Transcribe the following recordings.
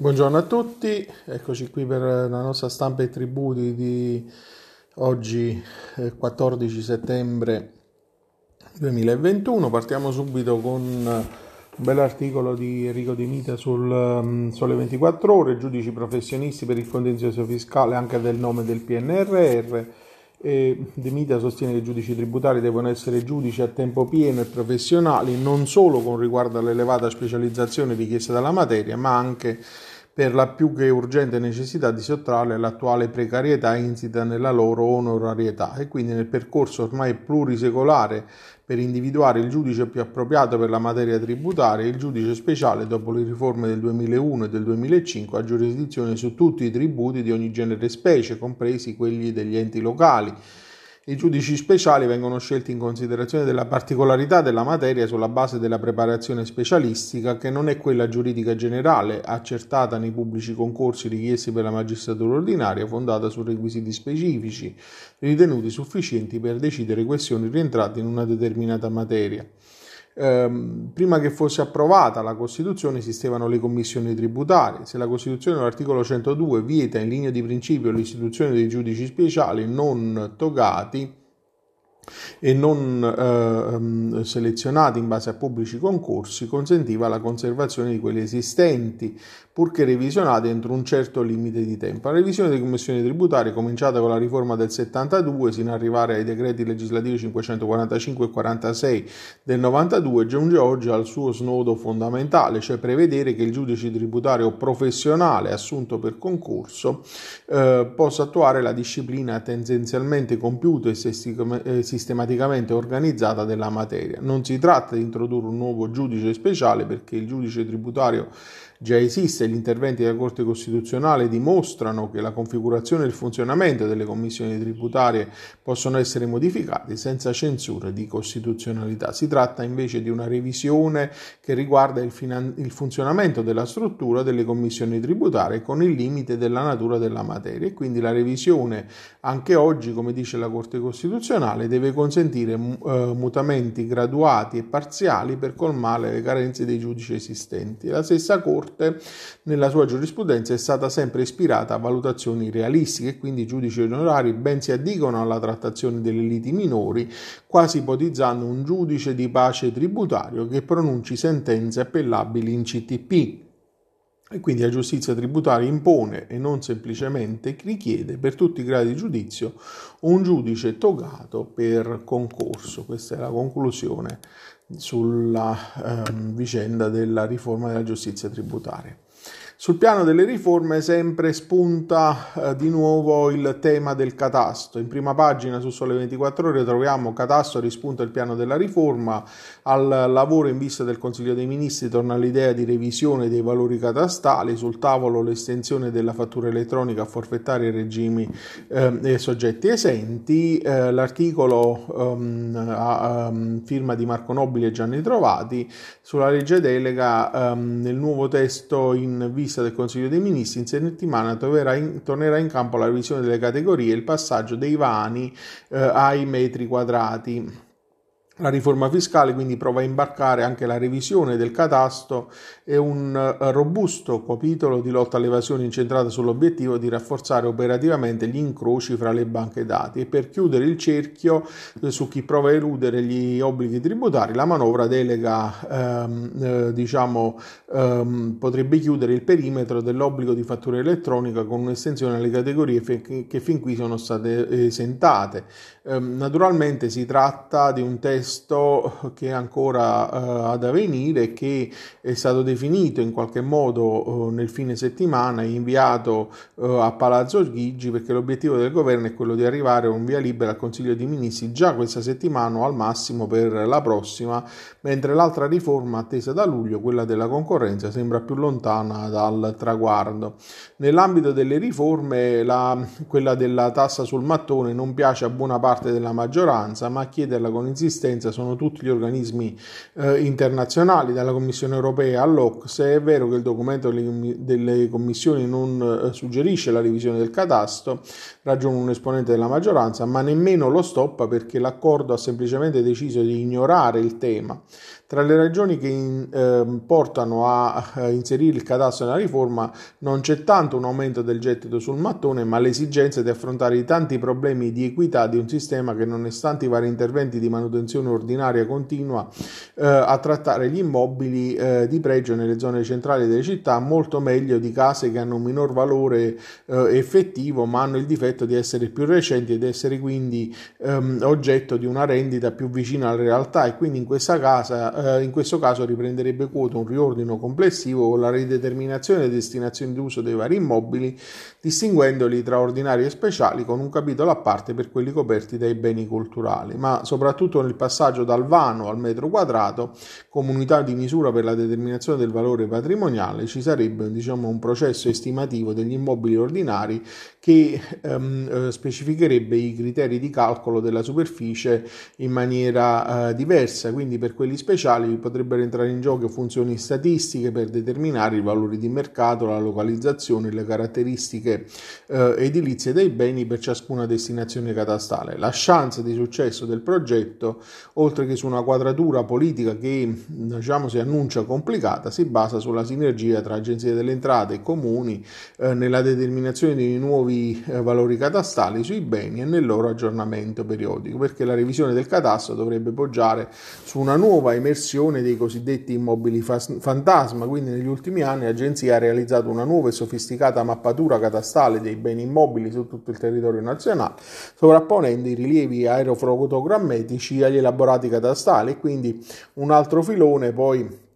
Buongiorno a tutti, eccoci qui per la nostra stampa e tributi di oggi 14 eh, settembre 2021. Partiamo subito con un bell'articolo di Enrico Di Mita sul um, Sole 24 Ore, giudici professionisti per il contenzioso fiscale anche del nome del PNRR De Mita sostiene che i giudici tributari devono essere giudici a tempo pieno e professionali non solo con riguardo all'elevata specializzazione richiesta dalla materia, ma anche per la più che urgente necessità di sottrarre l'attuale precarietà insita nella loro onorarietà. E quindi nel percorso ormai plurisecolare per individuare il giudice più appropriato per la materia tributaria, il giudice speciale, dopo le riforme del 2001 e del 2005, ha giurisdizione su tutti i tributi di ogni genere e specie, compresi quelli degli enti locali i giudici speciali vengono scelti in considerazione della particolarità della materia sulla base della preparazione specialistica che non è quella giuridica generale, accertata nei pubblici concorsi richiesti per la magistratura ordinaria, fondata su requisiti specifici, ritenuti sufficienti per decidere questioni rientranti in una determinata materia. Ehm, prima che fosse approvata la Costituzione esistevano le commissioni tributarie. Se la Costituzione all'articolo 102 vieta in linea di principio l'istituzione dei giudici speciali non togati, e non eh, selezionati in base a pubblici concorsi consentiva la conservazione di quelli esistenti, purché revisionati entro un certo limite di tempo. La revisione delle commissioni tributarie, cominciata con la riforma del 72 sino ad arrivare ai decreti legislativi 545 e 46 del 92, giunge oggi al suo snodo fondamentale, cioè prevedere che il giudice tributario professionale assunto per concorso eh, possa attuare la disciplina tendenzialmente compiuta e sistematicamente organizzata della materia. Non si tratta di introdurre un nuovo giudice speciale perché il giudice tributario già esiste, gli interventi della Corte Costituzionale dimostrano che la configurazione e il funzionamento delle commissioni tributarie possono essere modificati senza censure di costituzionalità. Si tratta invece di una revisione che riguarda il, finan- il funzionamento della struttura delle commissioni tributarie con il limite della natura della materia e quindi la revisione anche oggi, come dice la Corte Costituzionale, deve consentire uh, mutamenti graduati e parziali per colmare le carenze dei giudici esistenti. La stessa Corte Corte nella sua giurisprudenza è stata sempre ispirata a valutazioni realistiche e quindi i giudici onorari ben si addicono alla trattazione delle liti minori, quasi ipotizzando un giudice di pace tributario che pronunci sentenze appellabili in CTP. E quindi la giustizia tributaria impone e non semplicemente richiede per tutti i gradi di giudizio un giudice togato per concorso. Questa è la conclusione sulla eh, vicenda della riforma della giustizia tributaria. Sul piano delle riforme sempre spunta eh, di nuovo il tema del catasto. In prima pagina su Sole 24 ore troviamo catasto rispunta il piano della riforma, al lavoro in vista del Consiglio dei Ministri torna l'idea di revisione dei valori catastali, sul tavolo l'estensione della fattura elettronica a forfettaria ai regimi eh, e soggetti esenti, eh, l'articolo um, a um, firma di Marco Nobile e Gianni Trovati. Sulla legge delega um, nel nuovo testo in vista vista del Consiglio dei Ministri, in settimana tornerà in, tornerà in campo la revisione delle categorie e il passaggio dei vani eh, ai metri quadrati. La riforma fiscale quindi prova a imbarcare anche la revisione del catasto e un eh, robusto capitolo di lotta all'evasione incentrato sull'obiettivo di rafforzare operativamente gli incroci fra le banche dati e per chiudere il cerchio eh, su chi prova a eludere gli obblighi tributari la manovra delega ehm, eh, diciamo ehm, potrebbe chiudere il perimetro dell'obbligo di fattura elettronica con un'estensione alle categorie che fin qui sono state esentate. Ehm, naturalmente si tratta di un testo testo che è ancora uh, ad avvenire, che è stato definito in qualche modo uh, nel fine settimana e inviato uh, a Palazzo Chigi perché l'obiettivo del governo è quello di arrivare a un via libera al Consiglio dei Ministri già questa settimana o al massimo per la prossima, mentre l'altra riforma attesa da luglio, quella della concorrenza, sembra più lontana dal traguardo. Nell'ambito delle riforme, la, quella della tassa sul mattone non piace a buona parte della maggioranza, ma chiederla con insistenza consistenza sono tutti gli organismi eh, internazionali, dalla Commissione europea all'Ocse. È vero che il documento delle, delle commissioni non eh, suggerisce la revisione del catasto, ragiona un esponente della maggioranza, ma nemmeno lo stoppa perché l'accordo ha semplicemente deciso di ignorare il tema. Tra le ragioni che in, eh, portano a, a inserire il catasto nella riforma non c'è tanto un aumento del gettito sul mattone, ma l'esigenza di affrontare i tanti problemi di equità di un sistema che, nonostante i vari interventi di manutenzione ordinaria continua eh, a trattare gli immobili eh, di pregio nelle zone centrali delle città molto meglio di case che hanno un minor valore eh, effettivo, ma hanno il difetto di essere più recenti ed essere quindi ehm, oggetto di una rendita più vicina alla realtà. E quindi in questa casa eh, in questo caso riprenderebbe quota un riordino complessivo con la rideterminazione delle destinazioni d'uso dei vari immobili, distinguendoli tra ordinari e speciali con un capitolo a parte per quelli coperti dai beni culturali, ma soprattutto nel passaggio dal vano al metro quadrato, comunità di misura per la determinazione del valore patrimoniale, ci sarebbe diciamo, un processo estimativo degli immobili ordinari che ehm, eh, specificherebbe i criteri di calcolo della superficie in maniera eh, diversa, quindi per quelli speciali potrebbero entrare in gioco funzioni statistiche per determinare i valori di mercato, la localizzazione, le caratteristiche eh, edilizie dei beni per ciascuna destinazione catastale. La chance di successo del progetto, oltre che su una quadratura politica che diciamo, si annuncia complicata, si basa sulla sinergia tra agenzie delle entrate e comuni eh, nella determinazione di nuovi nuovi eh, valori catastali sui beni e nel loro aggiornamento periodico, perché la revisione del catasto dovrebbe poggiare su una nuova emersione dei cosiddetti immobili fantasma, quindi negli ultimi anni l'agenzia ha realizzato una nuova e sofisticata mappatura catastale dei beni immobili su tutto il territorio nazionale, sovrapponendo i rilievi aerofotogrammetici agli elaborati catastali. E quindi un altro filone poi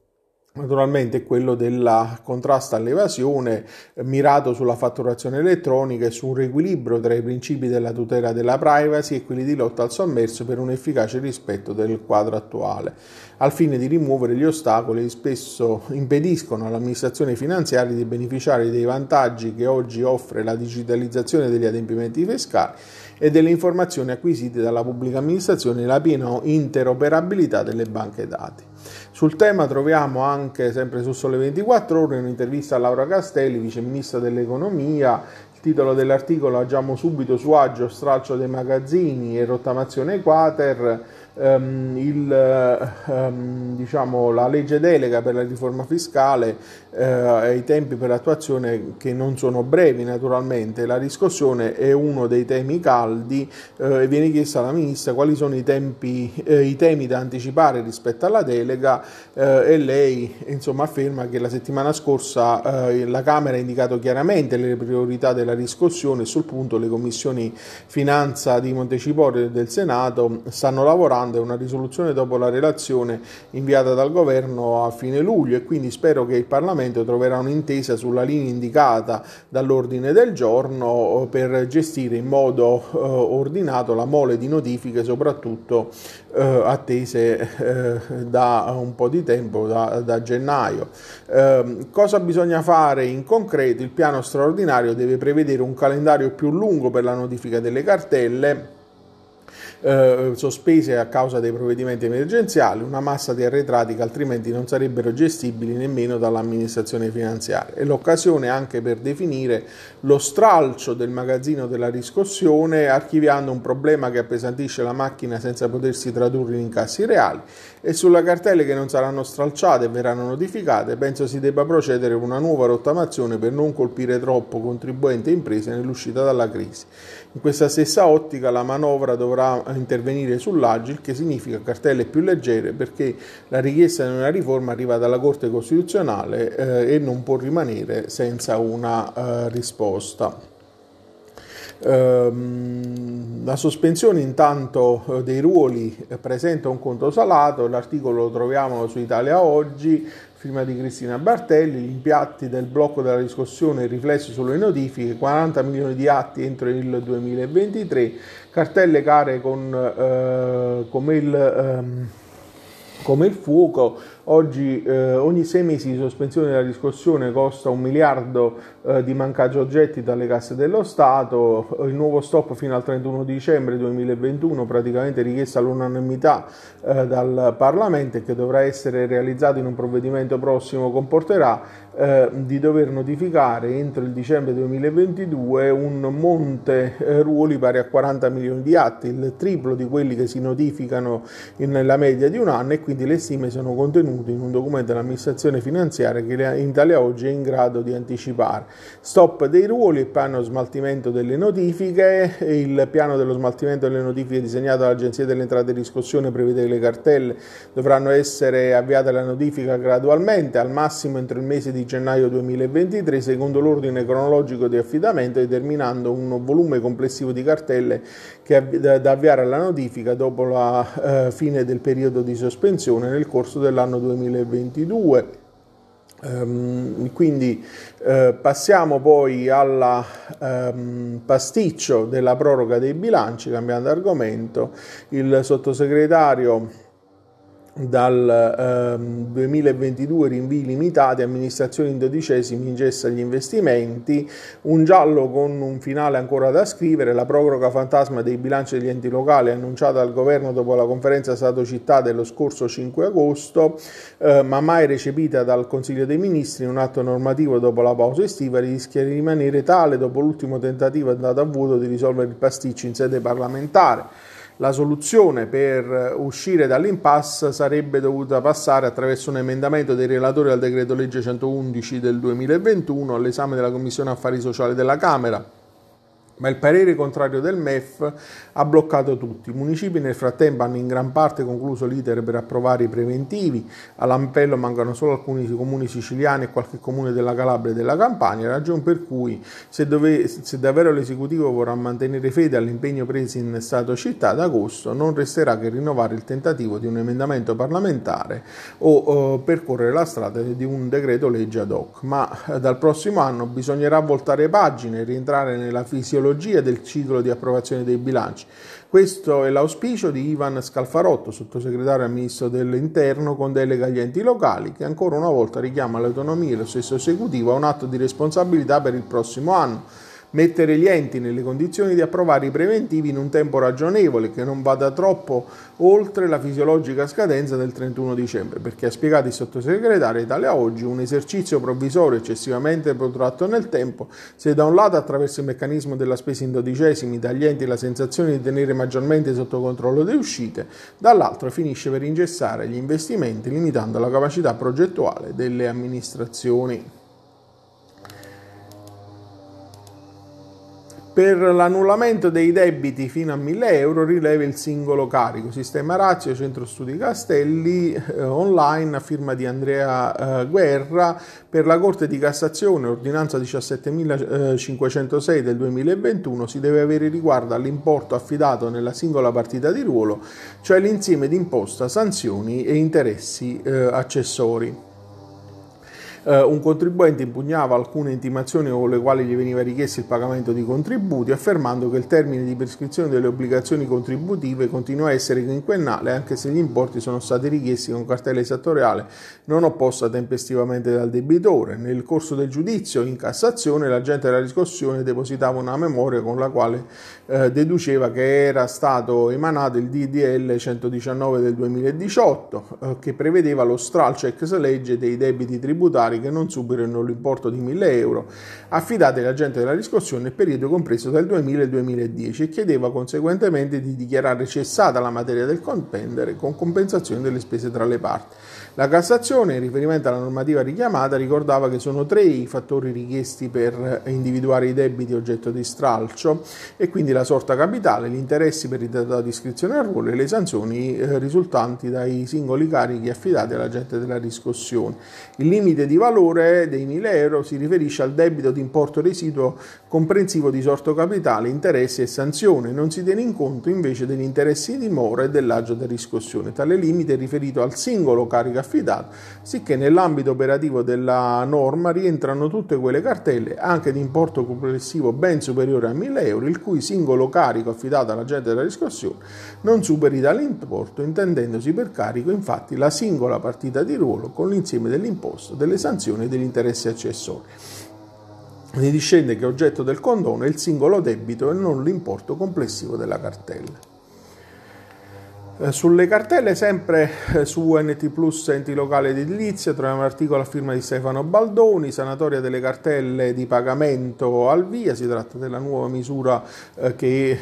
Naturalmente quello del contrasto all'evasione mirato sulla fatturazione elettronica e su un riequilibrio tra i principi della tutela della privacy e quelli di lotta al sommerso per un efficace rispetto del quadro attuale, al fine di rimuovere gli ostacoli che spesso impediscono all'amministrazione finanziaria di beneficiare dei vantaggi che oggi offre la digitalizzazione degli adempimenti fiscali e delle informazioni acquisite dalla pubblica amministrazione e la piena interoperabilità delle banche dati. Sul tema troviamo anche, sempre su Sole 24 Ore, un'intervista a Laura Castelli, vice ministra dell'economia. Il titolo dell'articolo agiamo subito su agio, stralcio dei magazzini e rottamazione quater um, il, um, diciamo, la legge delega per la riforma fiscale uh, e i tempi per l'attuazione che non sono brevi naturalmente, la riscossione è uno dei temi caldi uh, e viene chiesto alla Ministra quali sono i, tempi, uh, i temi da anticipare rispetto alla delega e lei insomma, afferma che la settimana scorsa la Camera ha indicato chiaramente le priorità della riscossione e sul punto le commissioni finanza di Montecipore del Senato stanno lavorando domanda una risoluzione dopo la relazione inviata dal governo a fine luglio e quindi spero che il Parlamento troverà un'intesa sulla linea indicata dall'ordine del giorno eh, per gestire in modo eh, ordinato la mole di notifiche soprattutto eh, attese eh, da un po' di tempo, da, da gennaio. Ehm, cosa bisogna fare in concreto? Il piano straordinario deve prevedere un calendario più lungo per la notifica delle cartelle eh, sospese a causa dei provvedimenti emergenziali, una massa di arretrati che altrimenti non sarebbero gestibili nemmeno dall'amministrazione finanziaria. È l'occasione anche per definire lo stralcio del magazzino della riscossione, archiviando un problema che appesantisce la macchina senza potersi tradurre in incassi reali e sulle cartelle che non saranno stralciate e verranno notificate, penso si debba procedere con una nuova rottamazione per non colpire troppo contribuenti e imprese nell'uscita dalla crisi. In questa stessa ottica la manovra dovrà intervenire sull'agil, che significa cartelle più leggere, perché la richiesta di una riforma arriva dalla Corte Costituzionale eh, e non può rimanere senza una eh, risposta. Ehm, la sospensione intanto eh, dei ruoli presenta un conto salato, l'articolo lo troviamo su Italia Oggi, firma di Cristina Bartelli, gli impiatti del blocco della riscossione riflessi sulle notifiche, 40 milioni di atti entro il 2023, cartelle care con, eh, come il... Ehm, come il fuoco. Oggi eh, ogni sei mesi di sospensione della riscossione costa un miliardo eh, di mancaggio gettito alle casse dello Stato, il nuovo stop fino al 31 dicembre 2021 praticamente richiesto all'unanimità eh, dal Parlamento e che dovrà essere realizzato in un provvedimento prossimo comporterà eh, di dover notificare entro il dicembre 2022 un monte eh, ruoli pari a 40 milioni di atti, il triplo di quelli che si notificano nella media di un anno e quindi le stime sono contenute in un documento dell'amministrazione finanziaria che in Italia oggi è in grado di anticipare. Stop dei ruoli e piano smaltimento delle notifiche, il piano dello smaltimento delle notifiche disegnato dall'Agenzia delle Entrate e Riscossione prevede che le cartelle dovranno essere avviate alla notifica gradualmente, al massimo entro il mese di gennaio 2023 secondo l'ordine cronologico di affidamento determinando un volume complessivo di cartelle che, da, da avviare alla notifica dopo la eh, fine del periodo di sospensione nel corso dell'anno 2022. Um, quindi uh, passiamo poi al um, pasticcio della proroga dei bilanci, cambiando argomento. Il sottosegretario dal ehm, 2022 rinvii limitati, amministrazione in dodicesimi ingessa gli investimenti, un giallo con un finale ancora da scrivere, la proroga fantasma dei bilanci degli enti locali annunciata dal governo dopo la conferenza Stato-Città dello scorso 5 agosto, eh, ma mai recepita dal Consiglio dei Ministri in un atto normativo dopo la pausa estiva, rischia di rimanere tale dopo l'ultimo tentativo andato a vuoto di risolvere il pasticcio in sede parlamentare. La soluzione per uscire dall'impasse sarebbe dovuta passare attraverso un emendamento dei relatori al decreto legge 111 del 2021 all'esame della Commissione Affari Sociali della Camera ma il parere contrario del MEF ha bloccato tutti. I municipi nel frattempo hanno in gran parte concluso l'iter per approvare i preventivi, all'appello mancano solo alcuni comuni siciliani e qualche comune della Calabria e della Campania, ragione per cui se, dove, se davvero l'esecutivo vorrà mantenere fede all'impegno preso in Stato città ad agosto non resterà che rinnovare il tentativo di un emendamento parlamentare o, o percorrere la strada di un decreto legge ad hoc, ma eh, dal prossimo anno bisognerà voltare pagine e rientrare nella fisiologia metodologia del ciclo di approvazione dei bilanci. Questo è l'auspicio di Ivan Scalfarotto, sottosegretario al Ministro dell'Interno con delega agli enti locali, che ancora una volta richiama l'autonomia e lo stesso esecutivo a un atto di responsabilità per il prossimo anno mettere gli enti nelle condizioni di approvare i preventivi in un tempo ragionevole che non vada troppo oltre la fisiologica scadenza del 31 dicembre, perché ha spiegato il sottosegretario Italia Oggi un esercizio provvisorio eccessivamente protratto nel tempo, se da un lato attraverso il meccanismo della spesa in dodicesimi dà agli enti la sensazione di tenere maggiormente sotto controllo le uscite, dall'altro finisce per ingessare gli investimenti limitando la capacità progettuale delle amministrazioni. Per l'annullamento dei debiti fino a 1000 euro rileva il singolo carico. Sistema Razio, Centro Studi Castelli, eh, online a firma di Andrea eh, Guerra. Per la Corte di Cassazione, ordinanza 17.506 del 2021, si deve avere riguardo all'importo affidato nella singola partita di ruolo, cioè l'insieme di imposta, sanzioni e interessi eh, accessori eh, un contribuente impugnava alcune intimazioni con le quali gli veniva richiesto il pagamento di contributi, affermando che il termine di prescrizione delle obbligazioni contributive continua a essere quinquennale anche se gli importi sono stati richiesti con cartella esattoriale non opposta tempestivamente dal debitore. Nel corso del giudizio in Cassazione l'agente della riscossione depositava una memoria con la quale eh, deduceva che era stato emanato il DDL 119 del 2018 eh, che prevedeva lo stralcio ex legge dei debiti tributari particolari che non superino l'importo di 1000 euro affidati all'agente della riscossione nel periodo compreso dal 2000 al 2010 e chiedeva conseguentemente di dichiarare cessata la materia del compendere con compensazione delle spese tra le parti. La Cassazione, in riferimento alla normativa richiamata, ricordava che sono tre i fattori richiesti per individuare i debiti oggetto di stralcio e quindi la sorta capitale, gli interessi per il dato di iscrizione al ruolo e le sanzioni eh, risultanti dai singoli carichi affidati all'agente della riscossione. Il limite di valore dei 1000 euro si riferisce al debito di importo residuo comprensivo di sorto capitale, interessi e sanzioni, non si tiene in conto invece degli interessi di mora e dell'agio di riscossione. Tale limite è riferito al singolo carico affidato, sicché nell'ambito operativo della norma rientrano tutte quelle cartelle, anche di importo complessivo ben superiore a 1000 euro, il cui singolo carico affidato all'agente della riscossione non superi tale importo, intendendosi per carico infatti la singola partita di ruolo con l'insieme dell'imposto, delle sanzioni e degli interessi accessori. Ne discende che oggetto del condono è il singolo debito e non l'importo complessivo della cartella. Eh, sulle cartelle, sempre eh, su NT Plus Enti Locali ed Edilizia, troviamo un articolo a firma di Stefano Baldoni, sanatoria delle cartelle di pagamento al via, si tratta della nuova misura eh, che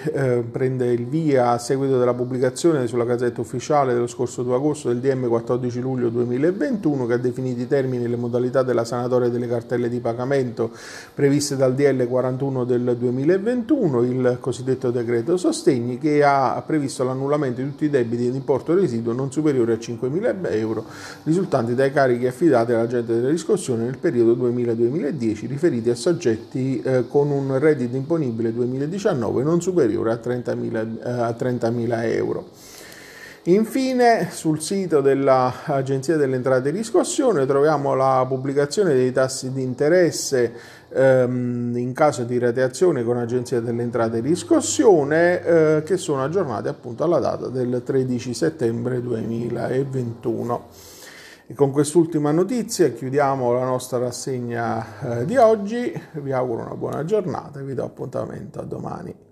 prende il via a seguito della pubblicazione sulla Gazzetta Ufficiale dello scorso 2 agosto del DM 14 luglio 2021 che ha definito i termini e le modalità della sanatoria delle cartelle di pagamento previste dal DL 41 del 2021, il cosiddetto decreto sostegni che ha previsto l'annullamento di tutti i debiti debiti di importo residuo non superiore a 5.000 euro risultanti dai carichi affidati all'agente della riscossione nel periodo 2000-2010 riferiti a soggetti eh, con un reddito imponibile 2019 non superiore a 30.000, eh, a 30.000 euro. Infine, sul sito dell'Agenzia delle Entrate e Riscossione troviamo la pubblicazione dei tassi di interesse ehm, in caso di rateazione con Agenzia delle Entrate e Riscossione eh, che sono aggiornati appunto alla data del 13 settembre 2021. E con quest'ultima notizia chiudiamo la nostra rassegna eh, di oggi, vi auguro una buona giornata e vi do appuntamento a domani.